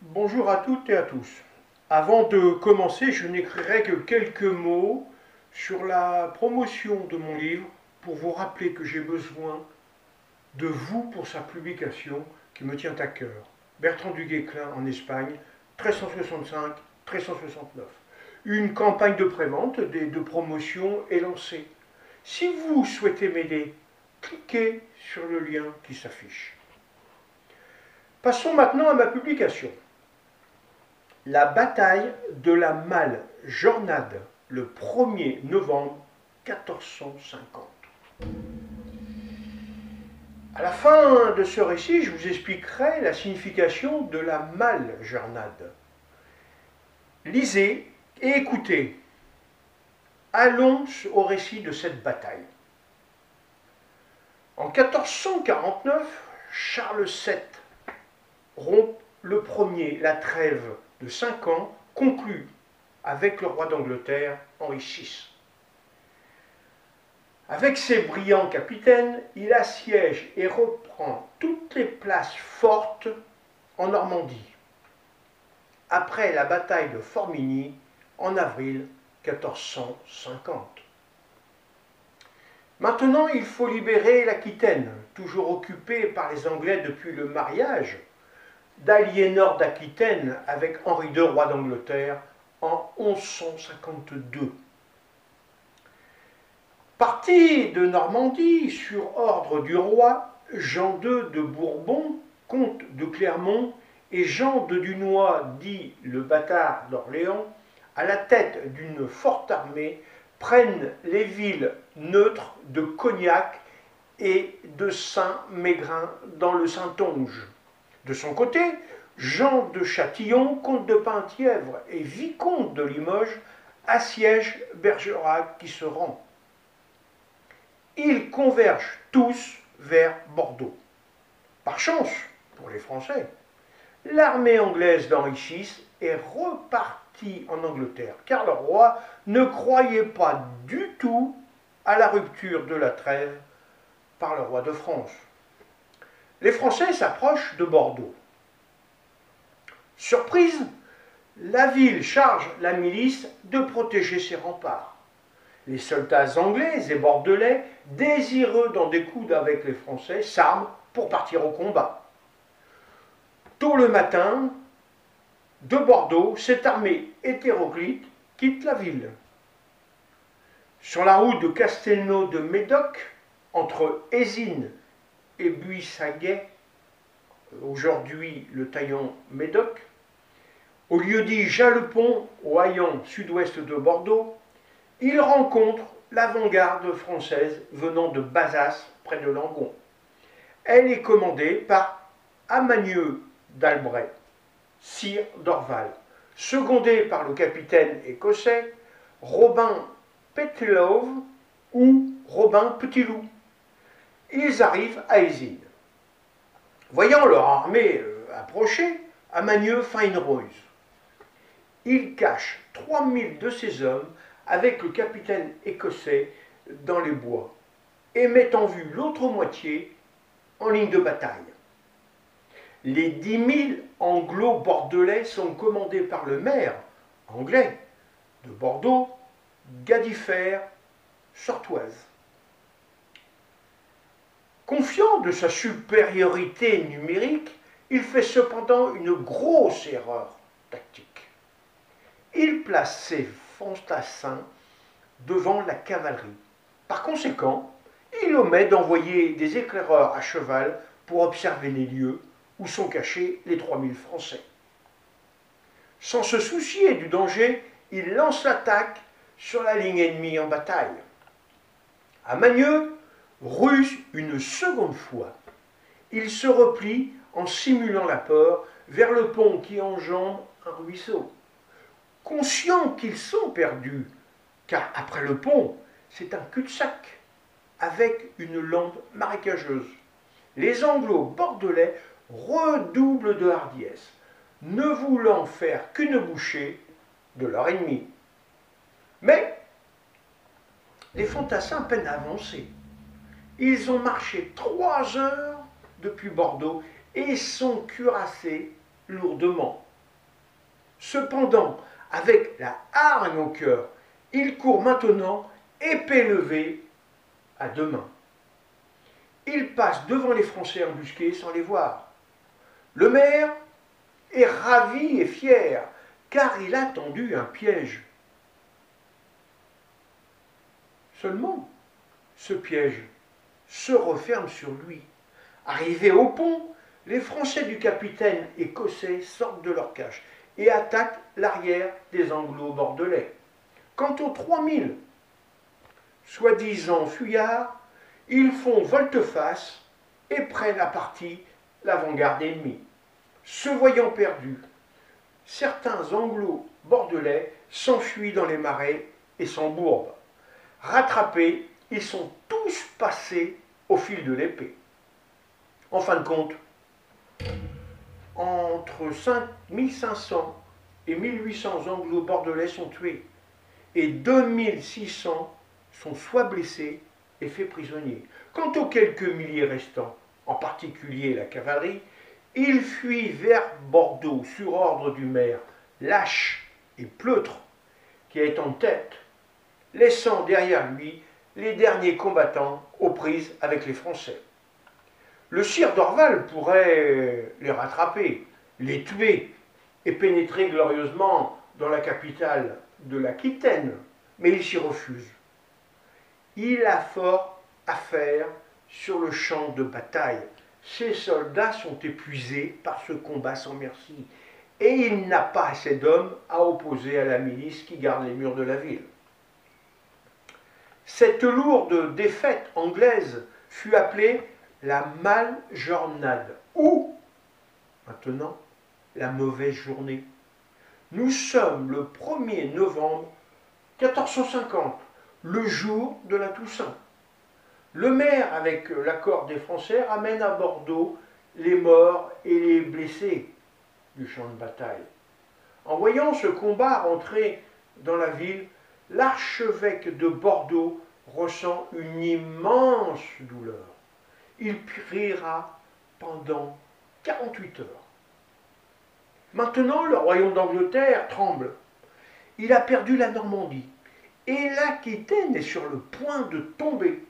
Bonjour à toutes et à tous. Avant de commencer, je n'écrirai que quelques mots sur la promotion de mon livre pour vous rappeler que j'ai besoin de vous pour sa publication qui me tient à cœur. Bertrand du Guesclin en Espagne, 1365-1369. Une campagne de prévente, de promotion est lancée. Si vous souhaitez m'aider, cliquez sur le lien qui s'affiche. Passons maintenant à ma publication. La bataille de la Malle Jornade, le 1er novembre 1450. À la fin de ce récit, je vous expliquerai la signification de la Malle Jornade. Lisez et écoutez. Allons au récit de cette bataille. En 1449, Charles VII rompt le premier la trêve de cinq ans conclue avec le roi d'Angleterre, Henri VI. Avec ses brillants capitaines, il assiège et reprend toutes les places fortes en Normandie. Après la bataille de Formigny en avril 1450. Maintenant, il faut libérer l'Aquitaine, toujours occupée par les Anglais depuis le mariage d'Aliénor d'Aquitaine avec Henri II, roi d'Angleterre, en 1152. Parti de Normandie sur ordre du roi, Jean II de Bourbon, comte de Clermont, et Jean de Dunois, dit le bâtard d'Orléans, à la tête d'une forte armée, prennent les villes neutres de Cognac et de Saint-Mégrin dans le Saintonge. De son côté, Jean de Châtillon, comte de Penthièvre et vicomte de Limoges, assiègent Bergerac qui se rend. Ils convergent tous vers Bordeaux. Par chance, pour les Français, l'armée anglaise d'Henri VI est repartie en Angleterre, car le roi ne croyait pas du tout à la rupture de la trêve par le roi de France. Les Français s'approchent de Bordeaux. Surprise, la ville charge la milice de protéger ses remparts. Les soldats anglais et bordelais, désireux d'en découdre avec les Français, s'arment pour partir au combat. Tôt le matin, de Bordeaux, cette armée hétéroclite quitte la ville. Sur la route de Castelnau de Médoc, entre Ésine et Buissaguet, aujourd'hui le taillon Médoc, au lieu dit Jalepont, au haillon sud-ouest de Bordeaux, il rencontre l'avant-garde française venant de Bazas, près de Langon. Elle est commandée par Amanieu d'Albret, sire d'Orval, secondé par le capitaine écossais Robin Petlove ou Robin Petiloup. Ils arrivent à Ésine. Voyant leur armée euh, approcher, Amanieu fait une ruse. Il cache 3000 de ses hommes avec le capitaine écossais dans les bois et met en vue l'autre moitié en ligne de bataille. Les 10 000 anglo-bordelais sont commandés par le maire anglais de Bordeaux, Gadifère, Sortoise. Confiant de sa supériorité numérique, il fait cependant une grosse erreur tactique. Il place ses fantassins devant la cavalerie. Par conséquent, il omet d'envoyer des éclaireurs à cheval pour observer les lieux où sont cachés les 3000 Français. Sans se soucier du danger, il lance l'attaque sur la ligne ennemie en bataille. À Magneux, ruse une seconde fois. Il se replie en simulant la peur vers le pont qui enjambe un ruisseau. Conscients qu'ils sont perdus, car après le pont, c'est un cul-de-sac avec une lande marécageuse. Les Anglo-Bordelais redoublent de hardiesse, ne voulant faire qu'une bouchée de leur ennemi. Mais les fantassins peinent à avancer. Ils ont marché trois heures depuis Bordeaux et sont cuirassés lourdement. Cependant, avec la hargne au cœur, il court maintenant, épée levée, à deux mains. Il passe devant les Français embusqués sans les voir. Le maire est ravi et fier, car il a tendu un piège. Seulement, ce piège se referme sur lui. Arrivé au pont, les Français du capitaine écossais sortent de leur cache et attaquent l'arrière des Anglo-Bordelais. Quant aux 3000 soi-disant fuyards, ils font volte-face et prennent à partie l'avant-garde ennemie. Se voyant perdus, certains Anglo-Bordelais s'enfuient dans les marais et s'embourbent. Rattrapés, ils sont tous passés au fil de l'épée. En fin de compte, entre 1500 et 1800 anglo-bordelais sont tués et 2600 sont soit blessés et faits prisonniers. Quant aux quelques milliers restants, en particulier la cavalerie, ils fuient vers Bordeaux sur ordre du maire lâche et pleutre qui est en tête, laissant derrière lui les derniers combattants aux prises avec les Français. Le sire d'Orval pourrait les rattraper, les tuer et pénétrer glorieusement dans la capitale de l'Aquitaine, mais il s'y refuse. Il a fort à faire sur le champ de bataille. Ses soldats sont épuisés par ce combat sans merci, et il n'a pas assez d'hommes à opposer à la milice qui garde les murs de la ville. Cette lourde défaite anglaise fut appelée la mal-jornade ou, maintenant, la mauvaise journée. Nous sommes le 1er novembre 1450, le jour de la Toussaint. Le maire, avec l'accord des Français, ramène à Bordeaux les morts et les blessés du champ de bataille. En voyant ce combat rentrer dans la ville, l'archevêque de Bordeaux ressent une immense douleur il priera pendant 48 heures. Maintenant, le royaume d'Angleterre tremble. Il a perdu la Normandie et l'Aquitaine est sur le point de tomber.